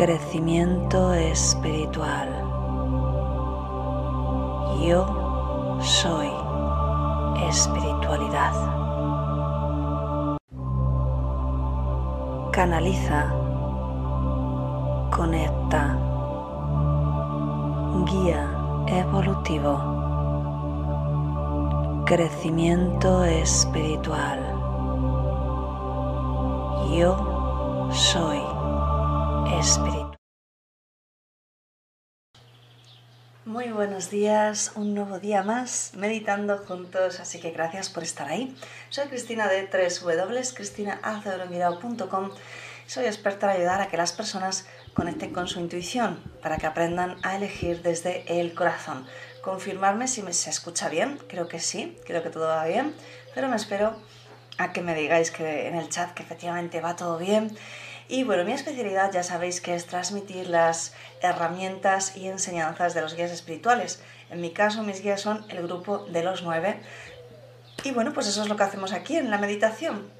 Crecimiento espiritual. Yo soy espiritualidad. Canaliza. Conecta. Guía evolutivo. Crecimiento espiritual. Yo soy espíritu. Muy buenos días, un nuevo día más meditando juntos, así que gracias por estar ahí. Soy Cristina de 3W, cristinaacevedomirao.com. Soy experta en ayudar a que las personas conecten con su intuición para que aprendan a elegir desde el corazón confirmarme si me se escucha bien. Creo que sí, creo que todo va bien, pero me espero a que me digáis que en el chat que efectivamente va todo bien. Y bueno, mi especialidad ya sabéis que es transmitir las herramientas y enseñanzas de los guías espirituales. En mi caso, mis guías son el grupo de los nueve. Y bueno, pues eso es lo que hacemos aquí en la meditación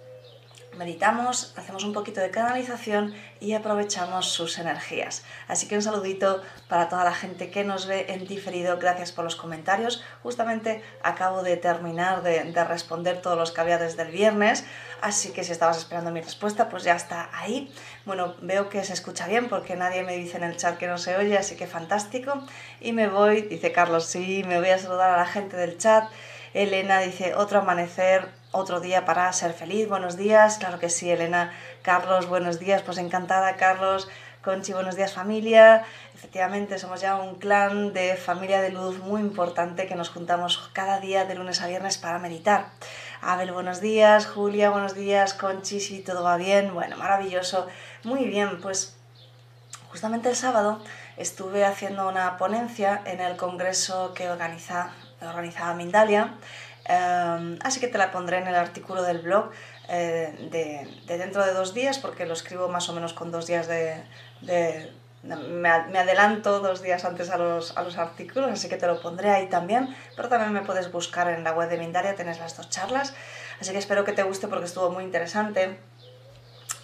meditamos, hacemos un poquito de canalización y aprovechamos sus energías. Así que un saludito para toda la gente que nos ve en diferido, gracias por los comentarios. Justamente acabo de terminar de, responder todos los que había desde el viernes, así que si estabas esperando mi respuesta, pues ya está ahí. Bueno, veo que se escucha bien porque nadie me dice en el chat que no se oye, así que fantástico. Y me voy, dice Carlos, sí, me voy a saludar a la gente del chat. Elena dice, otro amanecer, otro día para ser feliz. Buenos días, claro que sí, Elena. Carlos, buenos días, pues encantada, Carlos. Conchi, buenos días familia. Efectivamente, somos ya un clan de familia de luz muy importante que nos juntamos cada día de lunes a viernes para meditar. Abel, buenos días. Julia, buenos días. Conchi, si todo va bien. Bueno, maravilloso. Muy bien, pues justamente el sábado estuve haciendo una ponencia en el congreso que organiza, organizaba Mindalia Em, así que te la pondré en el artículo del blog eh, de, dentro de dos días, porque lo escribo más o menos con dos días de... me, adelanto dos días antes a los, a los artículos, así que te lo pondré ahí también, pero también me puedes buscar en la web de Mindaria, tienes las dos charlas, así que espero que te guste porque estuvo muy interesante.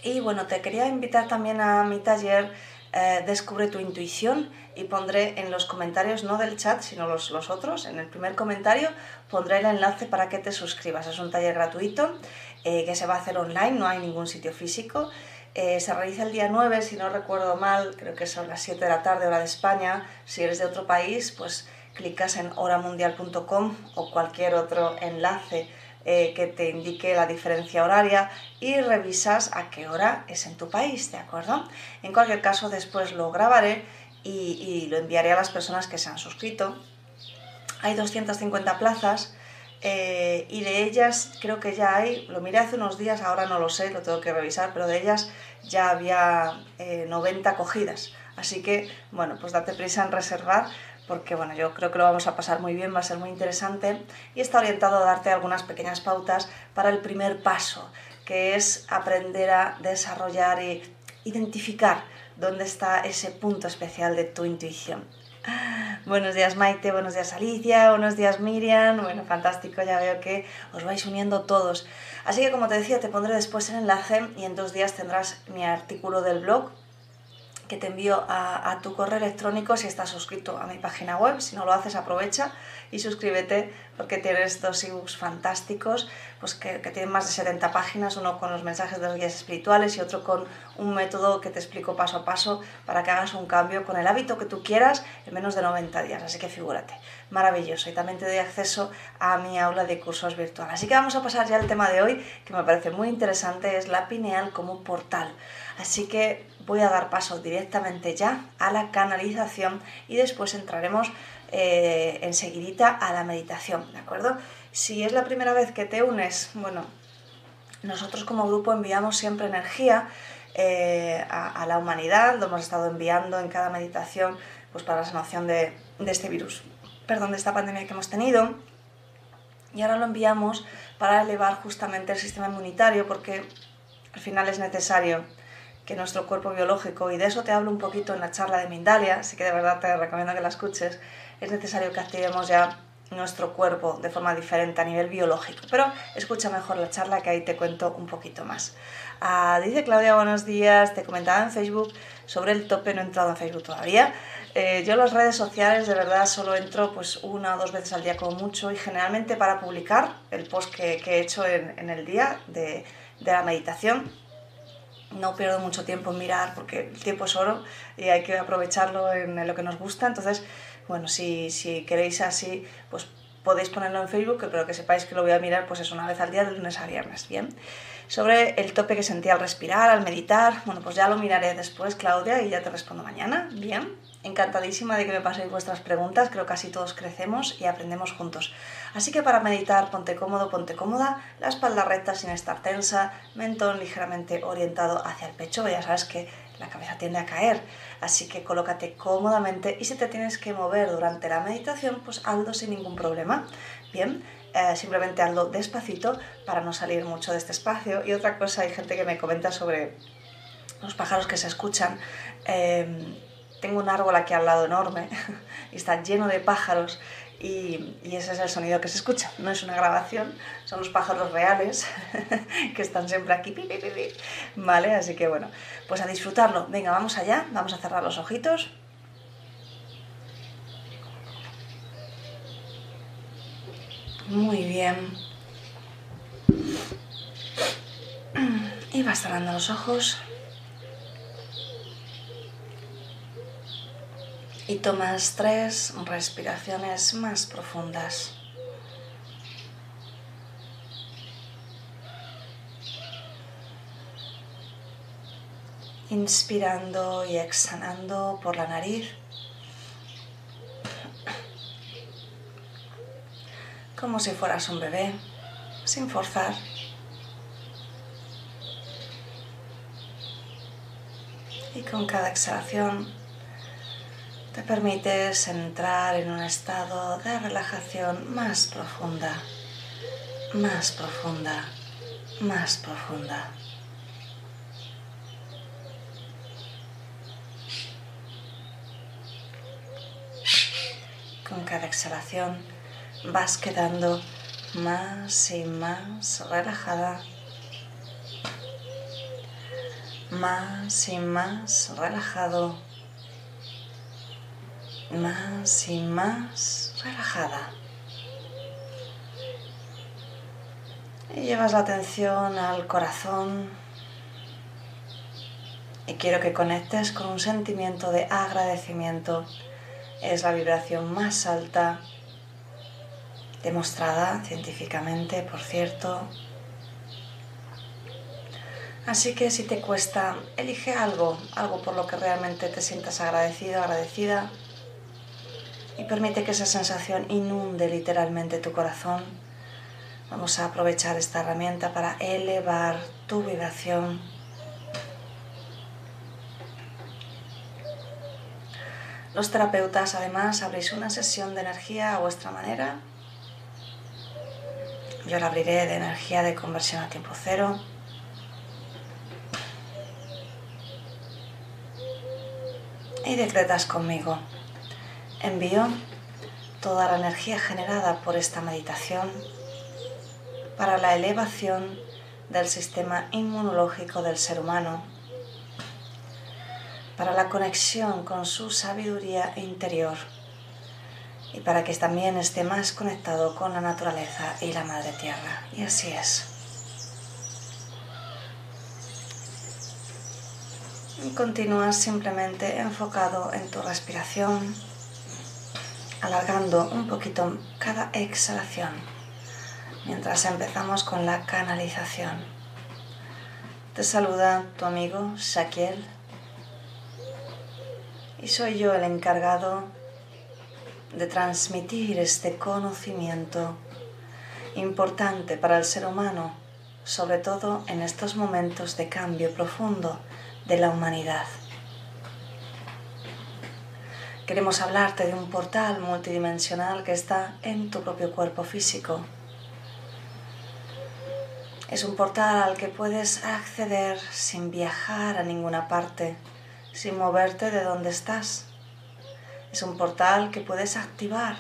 Y bueno, te quería invitar también a mi taller eh, Descubre tu intuición y pondré en los comentarios, no del chat, sino los, los otros, en el primer comentario pondré el enlace para que te suscribas. Es un taller gratuito eh, que se va a hacer online, no hay ningún sitio físico. Eh, se realiza el día 9, si no recuerdo mal, creo que son las 7 de la tarde, hora de España. Si eres de otro país, pues clicas en horamundial.com o cualquier otro enlace eh, que te indique la diferencia horaria y revisas a qué hora es en tu país, ¿de acuerdo? En cualquier caso, después lo grabaré y, lo enviaré a las personas que se han suscrito. Hay 250 plazas eh, y de ellas creo que ya hay, lo miré hace unos días, ahora no lo sé, lo tengo que revisar, pero de ellas ya había 90 eh, cogidas. Así que, bueno, pues date prisa en reservar porque bueno, yo creo que lo vamos a pasar muy bien, va a ser muy interesante y está orientado a darte algunas pequeñas pautas para el primer paso, que es aprender a desarrollar e identificar dónde está ese punto especial de tu intuición. Buenos días Maite, buenos días Alicia, buenos días Miriam, bueno, fantástico, ya veo que os vais uniendo todos. Así que como te decía, te pondré después el enlace y en dos días tendrás mi artículo del blog que te envío a, tu correo electrónico si estás suscrito a mi página web. Si no lo haces, aprovecha y suscríbete porque tienes dos ebooks fantásticos pues que, tienen más de 70 páginas, uno con los mensajes de los guías espirituales y otro con un método que te explico paso a paso para que hagas un cambio con el hábito que tú quieras en menos de 90 días. Así que figúrate, maravilloso. Y también te doy acceso a mi aula de cursos virtuales. Así que vamos a pasar ya al tema de hoy, que me parece muy interesante, es la pineal como portal. Así que voy a dar paso directamente ya a la canalización y después entraremos eh, enseguidita a la meditación, ¿de acuerdo? Si es la primera vez que te unes, bueno, nosotros como grupo enviamos siempre energía eh, a, la humanidad, lo hemos estado enviando en cada meditación pues para la sanación de, de este virus, perdón, de esta pandemia que hemos tenido. Y ahora lo enviamos para elevar justamente el sistema inmunitario porque al final es necesario que nuestro cuerpo biológico, y de eso te hablo un poquito en la charla de Mindalia, así que de verdad te recomiendo que la escuches, es necesario que activemos ya nuestro cuerpo de forma diferente a nivel biológico. Pero escucha mejor la charla que ahí te cuento un poquito más. Ah, dice Claudia, buenos días, te comentaba en Facebook sobre el tope, no he entrado en Facebook todavía. Eh, yo en las redes sociales de verdad solo entro pues una o dos veces al día como mucho y generalmente para publicar el post que, he hecho en, el día de, de la meditación no pierdo mucho tiempo en mirar porque el tiempo es oro y hay que aprovecharlo en lo que nos gusta. Entonces, bueno, si, si queréis así, pues podéis ponerlo en Facebook, pero que sepáis que lo voy a mirar pues es una vez al día de lunes a viernes, ¿bien? Sobre el tope que sentía al respirar, al meditar, bueno, pues ya lo miraré después, Claudia, y ya te respondo mañana, ¿bien? Encantadísima de que me paséis vuestras preguntas, creo que así todos crecemos y aprendemos juntos. Así que para meditar, ponte cómodo, ponte cómoda, la espalda recta sin estar tensa, mentón ligeramente orientado hacia el pecho, ya sabes que la cabeza tiende a caer, así que colócate cómodamente y si te tienes que mover durante la meditación, pues hazlo sin ningún problema. Bien, eh, simplemente hazlo despacito para no salir mucho de este espacio. Y otra cosa, hay gente que me comenta sobre los pájaros que se escuchan. Em, tengo un árbol aquí al lado enorme y está lleno de pájaros y, ese es el sonido que se escucha. No es una grabación, son los pájaros reales que están siempre aquí. ¿Vale? Así que bueno, pues a disfrutarlo. Venga, vamos allá, vamos a cerrar los ojitos. Muy bien. Y vas cerrando los ojos. Y tomas tres respiraciones más profundas. Inspirando y exhalando por la nariz. Como si fueras un bebé, sin forzar. Y con cada exhalación te permites entrar en un estado de relajación más profunda, más profunda, más profunda. Con cada exhalación vas quedando más y más relajada, más y más relajado más y más relajada. Y llevas la atención al corazón y quiero que conectes con un sentimiento de agradecimiento. Es la vibración más alta, demostrada científicamente, por cierto. Así que si te cuesta, elige algo, algo por lo que realmente te sientas agradecido, agradecida y permite que esa sensación inunde literalmente tu corazón. Vamos a aprovechar esta herramienta para elevar tu vibración. Los terapeutas además abrís una sesión de energía a vuestra manera. Yo la abriré de energía de conversión a tiempo cero. Y decretas conmigo. Envío toda la energía generada por esta meditación para la elevación del sistema inmunológico del ser humano, para la conexión con su sabiduría interior y para que también esté más conectado con la naturaleza y la madre tierra. Y así es. Y continúas simplemente enfocado en tu respiración alargando un poquito cada exhalación mientras empezamos con la canalización. Te saluda tu amigo Shaquiel y soy yo el encargado de transmitir este conocimiento importante para el ser humano, sobre todo en estos momentos de cambio profundo de la humanidad. Queremos hablarte de un portal multidimensional que está en tu propio cuerpo físico. Es un portal al que puedes acceder sin viajar a ninguna parte, sin moverte de donde estás. Es un portal que puedes activar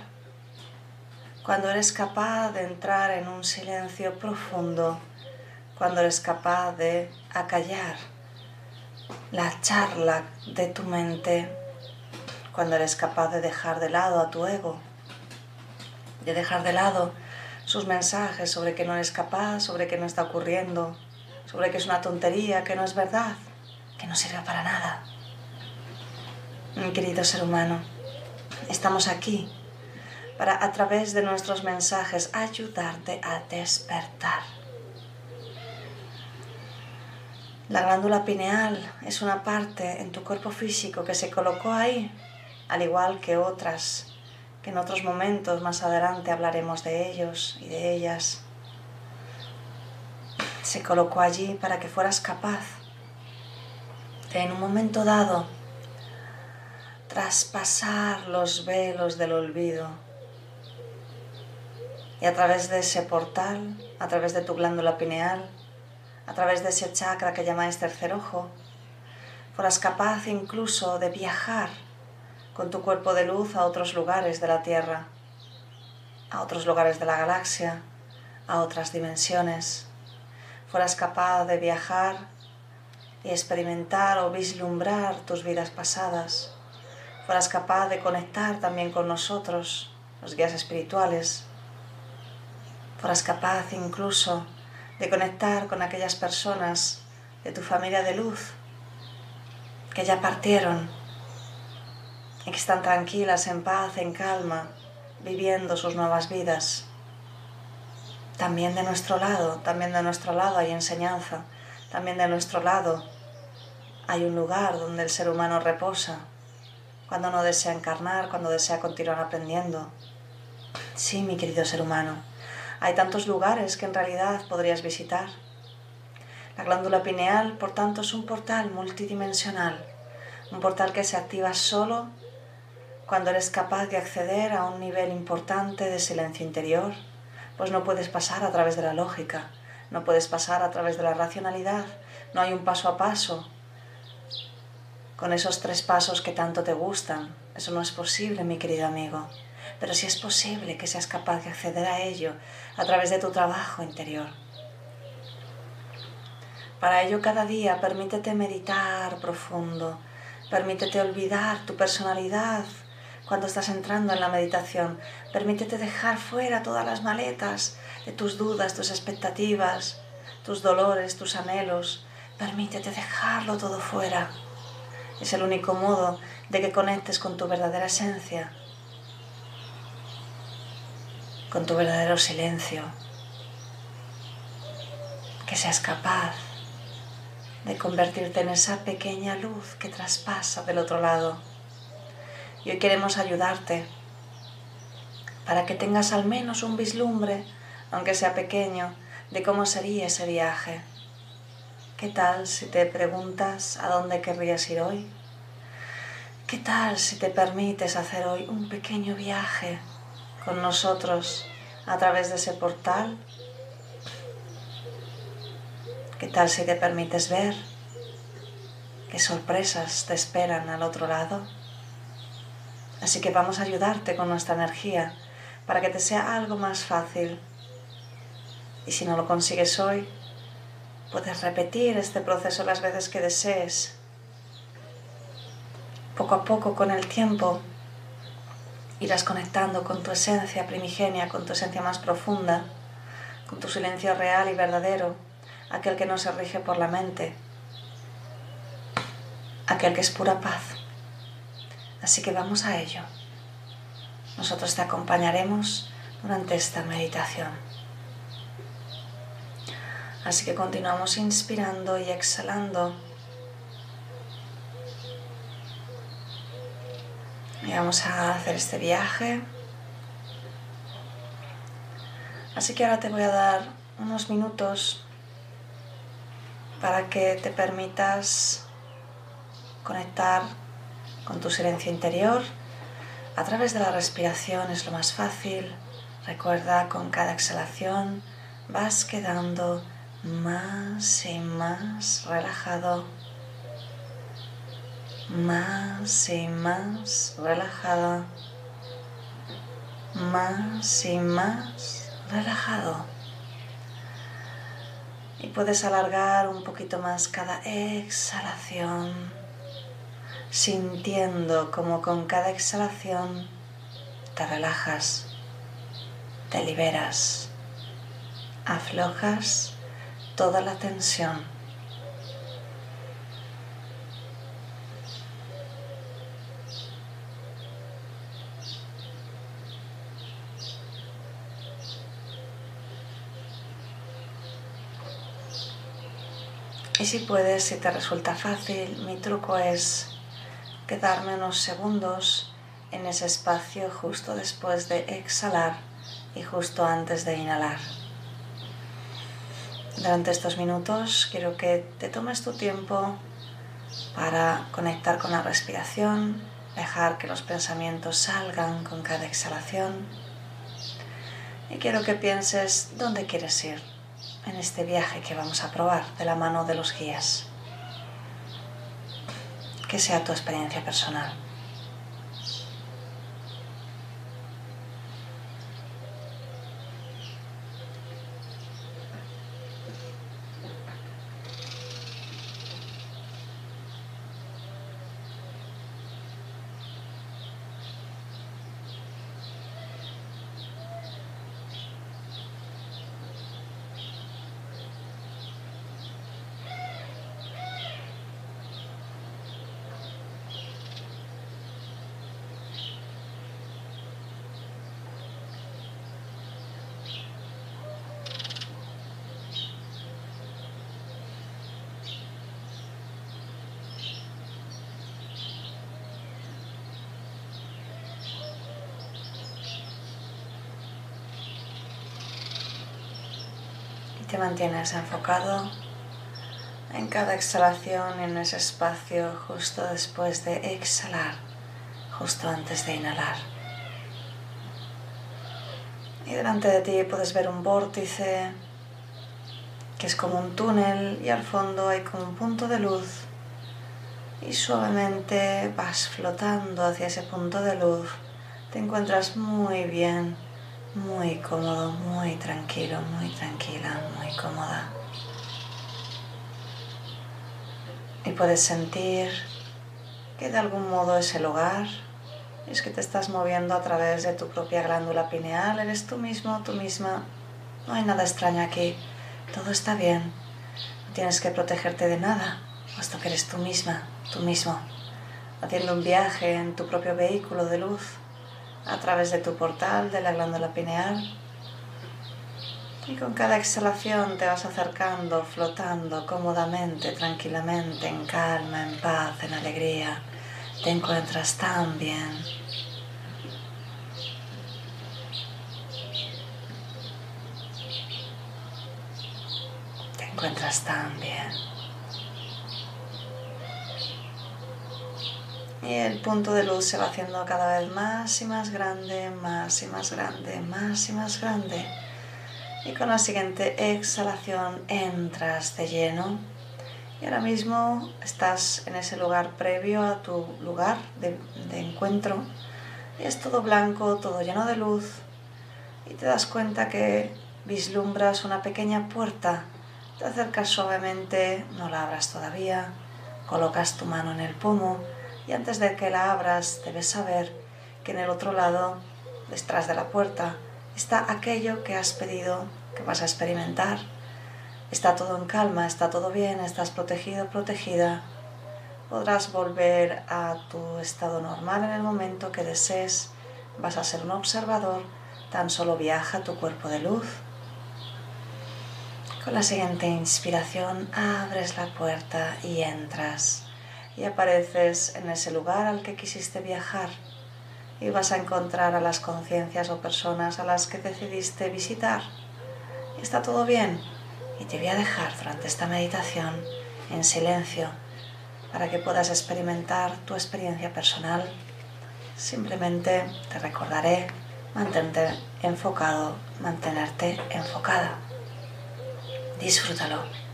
cuando eres capaz de entrar en un silencio profundo, cuando eres capaz de acallar la charla de tu mente, cuando eres capaz de dejar de lado a tu ego, de dejar de lado sus mensajes sobre que no eres capaz, sobre que no está ocurriendo, sobre que es una tontería, que no es verdad, que no sirve para nada. Mi querido ser humano, estamos aquí para a través de nuestros mensajes ayudarte a despertar. La glándula pineal es una parte en tu cuerpo físico que se colocó ahí, al igual que otras, que en otros momentos más adelante hablaremos de ellos y de ellas. Se colocó allí para que fueras capaz de en un momento dado traspasar los velos del olvido y a través de ese portal, a través de tu glándula pineal, a través de ese chakra que llamáis tercer ojo, fueras capaz incluso de viajar con tu cuerpo de luz a otros lugares de la Tierra, a otros lugares de la galaxia, a otras dimensiones. Fueras capaz de viajar y experimentar o vislumbrar tus vidas pasadas. Fueras capaz de conectar también con nosotros, los guías espirituales. Fueras capaz incluso de conectar con aquellas personas de tu familia de luz que ya partieron y que están tranquilas, en paz, en calma, viviendo sus nuevas vidas. También de nuestro lado, también de nuestro lado hay enseñanza, también de nuestro lado hay un lugar donde el ser humano reposa, cuando no desea encarnar, cuando desea continuar aprendiendo. Sí, mi querido ser humano, hay tantos lugares que en realidad podrías visitar. La glándula pineal, por tanto, es un portal multidimensional, un portal que se activa solo cuando eres capaz de acceder a un nivel importante de silencio interior, pues no puedes pasar a través de la lógica, no puedes pasar a través de la racionalidad, no hay un paso a paso. Con esos tres pasos que tanto te gustan, eso no es posible, mi querido amigo pero si es posible que seas capaz de acceder a ello a través de tu trabajo interior. Para ello cada día permítete meditar profundo, permítete olvidar tu personalidad cuando estás entrando en la meditación, permítete dejar fuera todas las maletas de tus dudas, tus expectativas, tus dolores, tus anhelos, permítete dejarlo todo fuera. Es el único modo de que conectes con tu verdadera esencia con tu verdadero silencio, que seas capaz de convertirte en esa pequeña luz que traspasa del otro lado. Y hoy queremos ayudarte para que tengas al menos un vislumbre, aunque sea pequeño, de cómo sería ese viaje. ¿Qué tal si te preguntas a dónde querrías ir hoy? ¿Qué tal si te permites hacer hoy un pequeño viaje con nosotros a través de ese portal? ¿Qué tal si te permites ver qué sorpresas te esperan al otro lado? Así que vamos a ayudarte con nuestra energía para que te sea algo más fácil. Y si no lo consigues hoy, puedes repetir este proceso las veces que desees. Poco a poco, con el tiempo, irás conectando con tu esencia primigenia, con tu esencia más profunda, con tu silencio real y verdadero, aquel que no se rige por la mente, aquel que es pura paz. Así que vamos a ello. Nosotros te acompañaremos durante esta meditación. Así que continuamos inspirando y exhalando Y vamos a hacer este viaje. Así que ahora te voy a dar unos minutos para que te permitas conectar con tu silencio interior a través de la respiración es lo más fácil. Recuerda, con cada exhalación vas quedando más y más relajado más y más relajada, más y más relajado. Y puedes alargar un poquito más cada exhalación, sintiendo como con cada exhalación te relajas, te liberas, aflojas toda la tensión. Y si puedes, si te resulta fácil, mi truco es quedarme unos segundos en ese espacio justo después de exhalar y justo antes de inhalar. Durante estos minutos quiero que te tomes tu tiempo para conectar con la respiración, dejar que los pensamientos salgan con cada exhalación y quiero que pienses dónde quieres ir en este viaje que vamos a probar de la mano de los guías. Que sea tu experiencia personal. Te mantienes enfocado en cada exhalación en ese espacio justo después de exhalar, justo antes de inhalar. Y delante de ti puedes ver un vórtice que es como un túnel y al fondo hay como un punto de luz y suavemente vas flotando hacia ese punto de luz. Te encuentras muy bien muy cómodo, muy tranquilo, muy tranquila, muy cómoda. Y puedes sentir que de algún modo es el hogar, es que te estás moviendo a través de tu propia glándula pineal, eres tú mismo, tú misma. No hay nada extraño aquí, todo está bien. No tienes que protegerte de nada, puesto que eres tú misma, tú mismo, haciendo un viaje en tu propio vehículo de luz a través de tu portal de la glándula pineal. Y con cada exhalación te vas acercando, flotando cómodamente, tranquilamente, en calma, en paz, en alegría. Te encuentras tan bien. Te encuentras tan bien. Y el punto de luz se va haciendo cada vez más y más grande, más y más grande, más y más grande. Y con la siguiente exhalación entras de lleno. Y ahora mismo estás en ese lugar previo a tu lugar de, encuentro. Y es todo blanco, todo lleno de luz. Y te das cuenta que vislumbras una pequeña puerta. Te acercas suavemente, no la abras todavía. Colocas tu mano en el pomo y antes de que la abras debes saber que en el otro lado, detrás de la puerta, está aquello que has pedido, que vas a experimentar. Está todo en calma, está todo bien, estás protegido, protegida. Podrás volver a tu estado normal en el momento que desees. Vas a ser un observador, tan solo viaja tu cuerpo de luz. Con la siguiente inspiración abres la puerta y entras y apareces en ese lugar al que quisiste viajar y vas a encontrar a las conciencias o personas a las que decidiste visitar. Y está todo bien y te voy a dejar durante esta meditación en silencio para que puedas experimentar tu experiencia personal. Simplemente te recordaré mantente enfocado, mantenerte enfocada. Disfrútalo.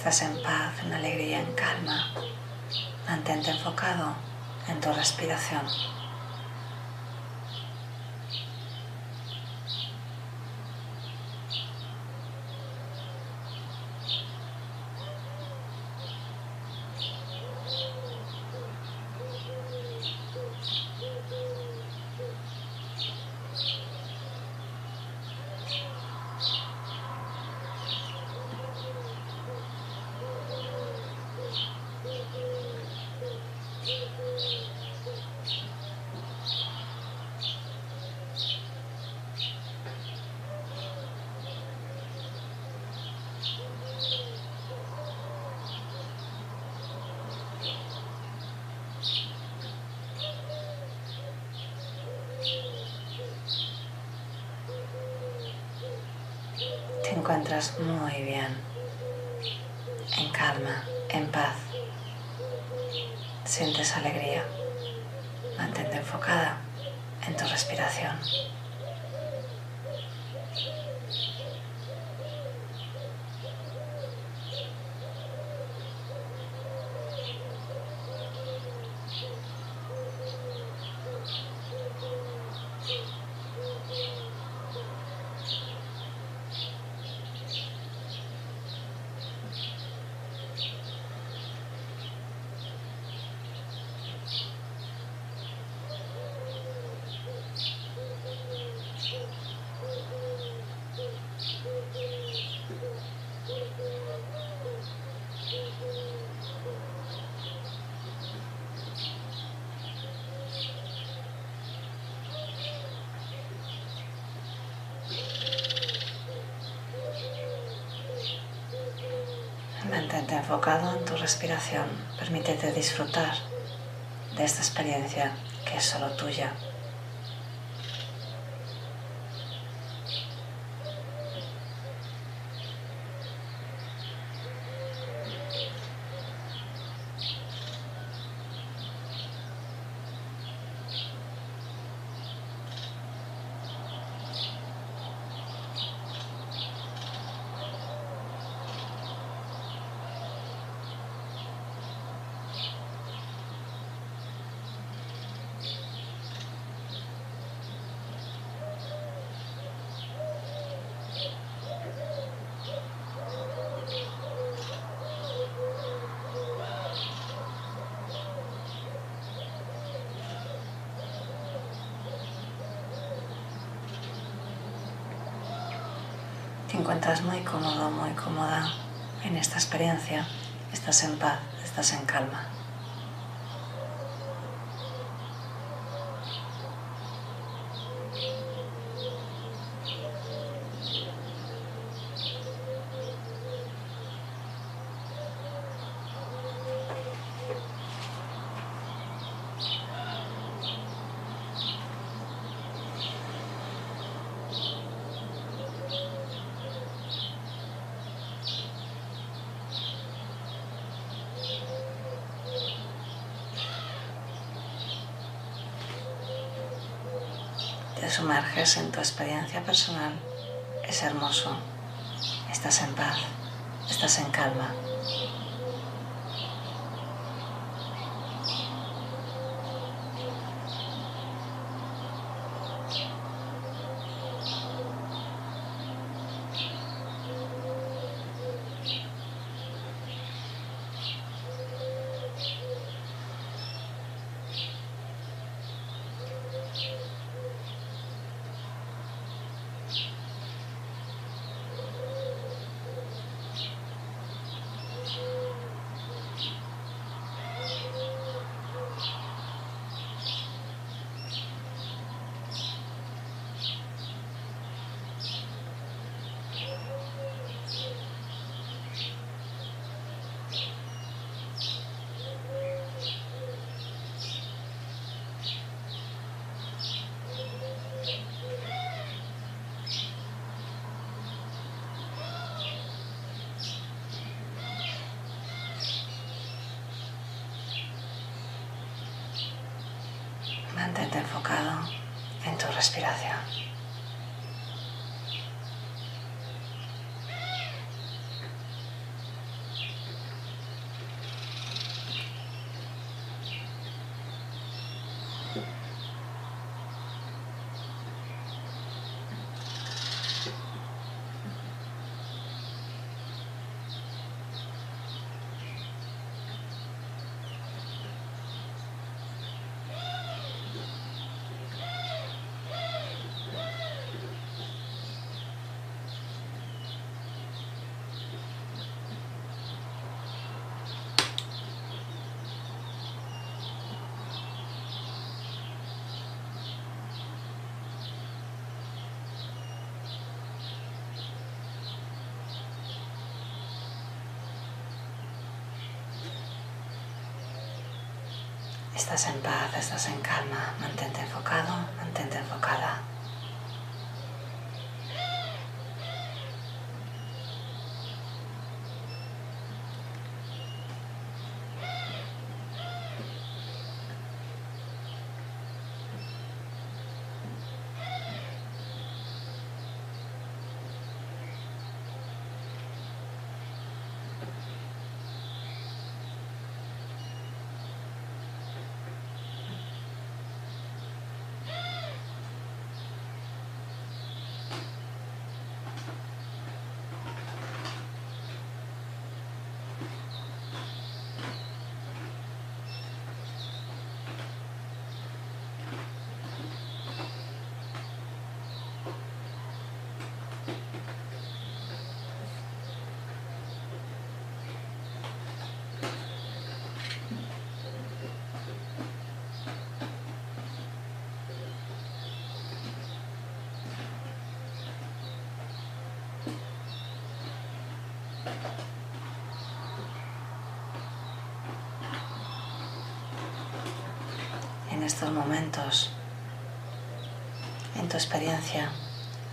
Estás en paz, en alegría, en calma. Mantente enfocado en tu respiración. Encuentras muy bien, en calma, en paz. Sientes alegría. Mantente enfocada en tu respiración. Mantente enfocado en tu respiración. Permítete disfrutar de esta experiencia que es solo tuya. Te encuentras muy cómodo, muy cómoda en esta experiencia. Estás en paz, estás en calma. Te en tu experiencia personal. Es hermoso. Estás en paz. Estás en calma. Estás en paz, estás en calma, mantente enfocado, mantente enfocada. En estos momentos, en tu experiencia,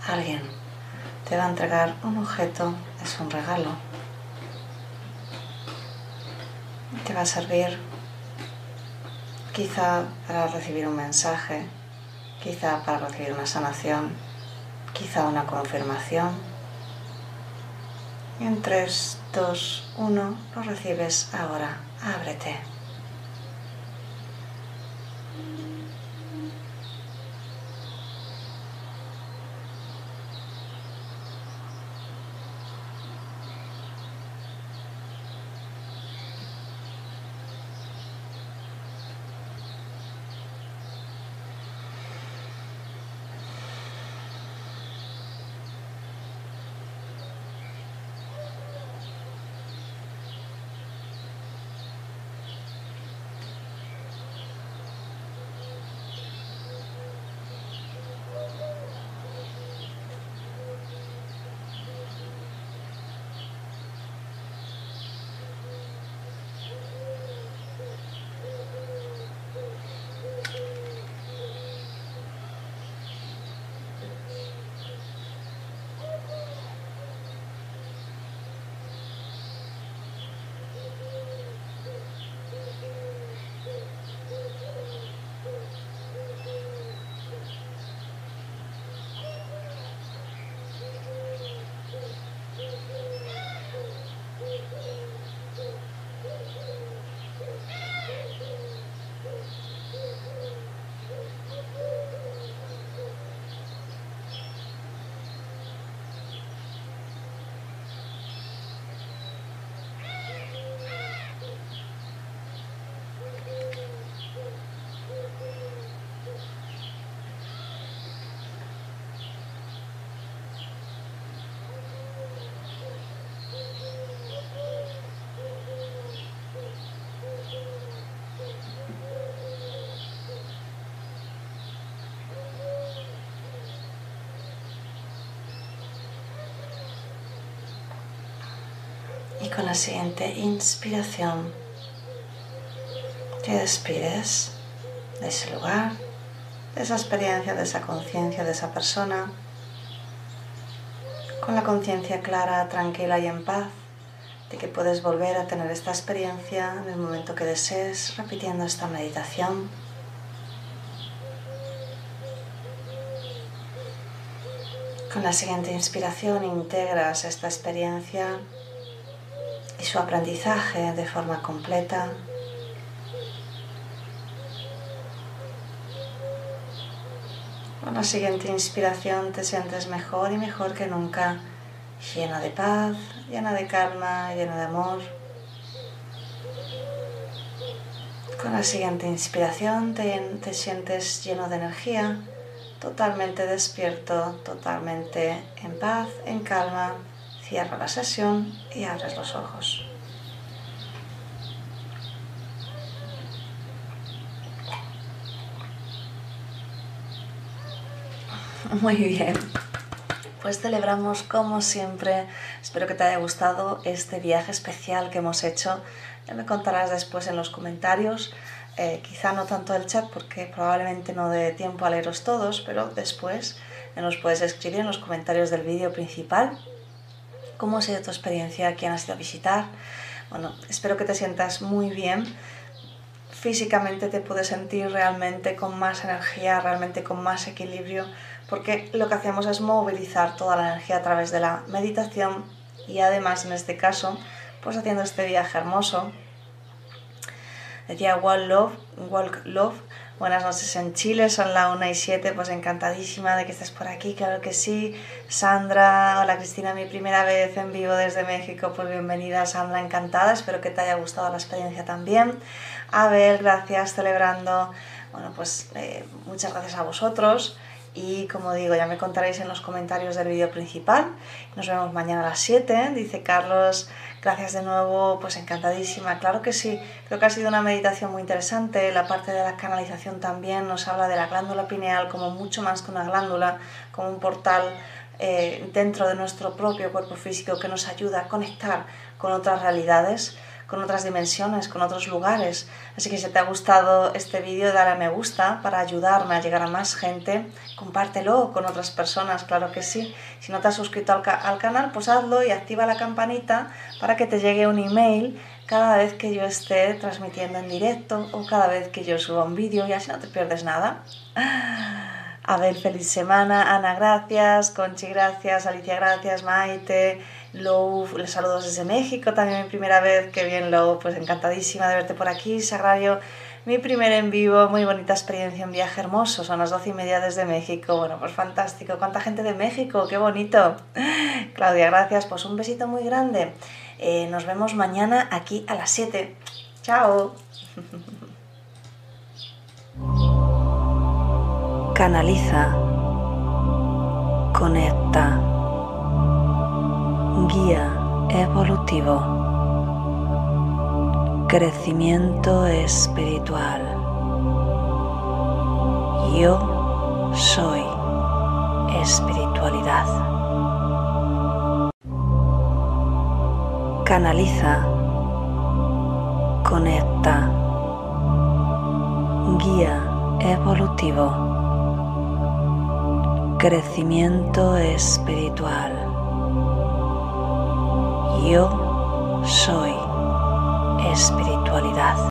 alguien te va a entregar un objeto, es un regalo. Te va a servir quizá para recibir un mensaje, quizá para recibir una sanación, quizá una confirmación en 3, 2, 1 lo recibes ahora. Ábrete. Con la siguiente inspiración te despides de ese lugar, de esa experiencia, de esa conciencia, de esa persona, con la conciencia clara, tranquila y en paz de que puedes volver a tener esta experiencia en el momento que desees, repitiendo esta meditación. Con la siguiente inspiración integras esta experiencia su aprendizaje de forma completa. Con la siguiente inspiración te sientes mejor y mejor que nunca, llena de paz, llena de calma, llena de amor. Con la siguiente inspiración te, te sientes lleno de energía, totalmente despierto, totalmente en paz, en calma Cierra la sesión y abres los ojos. Muy bien. Pues celebramos como siempre. Espero que te haya gustado este viaje especial que hemos hecho. Ya me contarás después en los comentarios eh, quizá no tanto el chat porque probablemente no dé tiempo a leeros todos, pero después nos puedes escribir en los comentarios del vídeo principal cómo ha sido tu experiencia, quién has ido a visitar. Bueno, espero que te sientas muy bien. Físicamente te puedes sentir realmente con más energía, realmente con más equilibrio, porque lo que hacemos es movilizar toda la energía a través de la meditación y además en este caso, pues haciendo este viaje hermoso Decía Walk Love, Walk Love. Buenas noches en Chile, son la 1 y 7, pues encantadísima de que estés por aquí, claro que sí. Sandra, hola Cristina, mi primera vez en vivo desde México, pues bienvenida Sandra, encantada, espero que te haya gustado la experiencia también. Abel, gracias, celebrando. Bueno, pues eh, muchas gracias a vosotros y como digo, ya me contaréis en los comentarios del vídeo principal. Nos vemos mañana a las 7, dice Carlos. Gracias de nuevo, pues encantadísima. Claro que sí, creo que ha sido una meditación muy interesante. La parte de la canalización también nos habla de la glándula pineal como mucho más que una glándula, como un portal eh, dentro de nuestro propio cuerpo físico que nos ayuda a conectar con otras realidades con otras dimensiones, con otros lugares. Así que si te ha gustado este vídeo, dale a me gusta para ayudarme a llegar a más gente. Compártelo con otras personas, claro que sí. Si no te has suscrito al, al canal, pues hazlo y activa la campanita para que te llegue un email cada vez que yo esté transmitiendo en directo o cada vez que yo suba un vídeo y así no te pierdes nada. A ver, feliz semana. Ana, gracias. Conchi, gracias. Alicia, gracias. Maite. Lou, les saludos desde México, también mi primera vez, qué bien Lou, pues encantadísima de verte por aquí, Sagrario, mi primer en vivo, muy bonita experiencia, un viaje hermoso, son las doce y media desde México, bueno, pues fantástico, cuánta gente de México, qué bonito. Claudia, gracias, pues un besito muy grande. Eh, nos vemos mañana aquí a las 7. Chao. Canaliza. Conecta guía evolutivo, crecimiento espiritual. Yo soy espiritualidad. Canaliza, conecta, guía evolutivo, crecimiento espiritual. Yo soy espiritualidad.